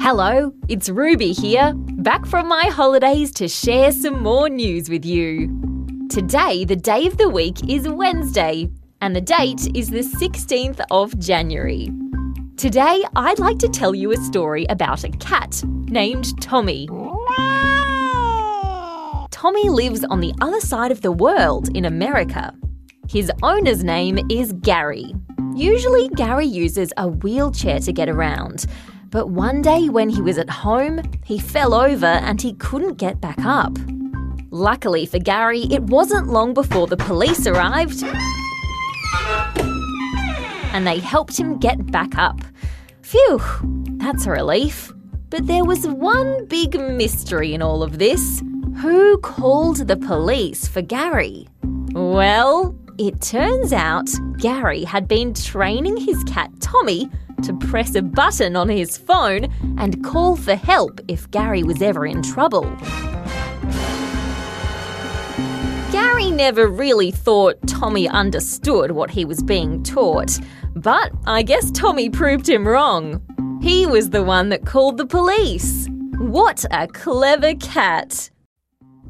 Hello, it's Ruby here, back from my holidays to share some more news with you. Today, the day of the week is Wednesday, and the date is the 16th of January. Today, I'd like to tell you a story about a cat named Tommy. Tommy lives on the other side of the world in America. His owner's name is Gary. Usually, Gary uses a wheelchair to get around. But one day when he was at home, he fell over and he couldn't get back up. Luckily for Gary, it wasn't long before the police arrived and they helped him get back up. Phew, that's a relief. But there was one big mystery in all of this. Who called the police for Gary? Well, it turns out Gary had been training his cat Tommy to press a button on his phone and call for help if Gary was ever in trouble. Gary never really thought Tommy understood what he was being taught, but I guess Tommy proved him wrong. He was the one that called the police. What a clever cat!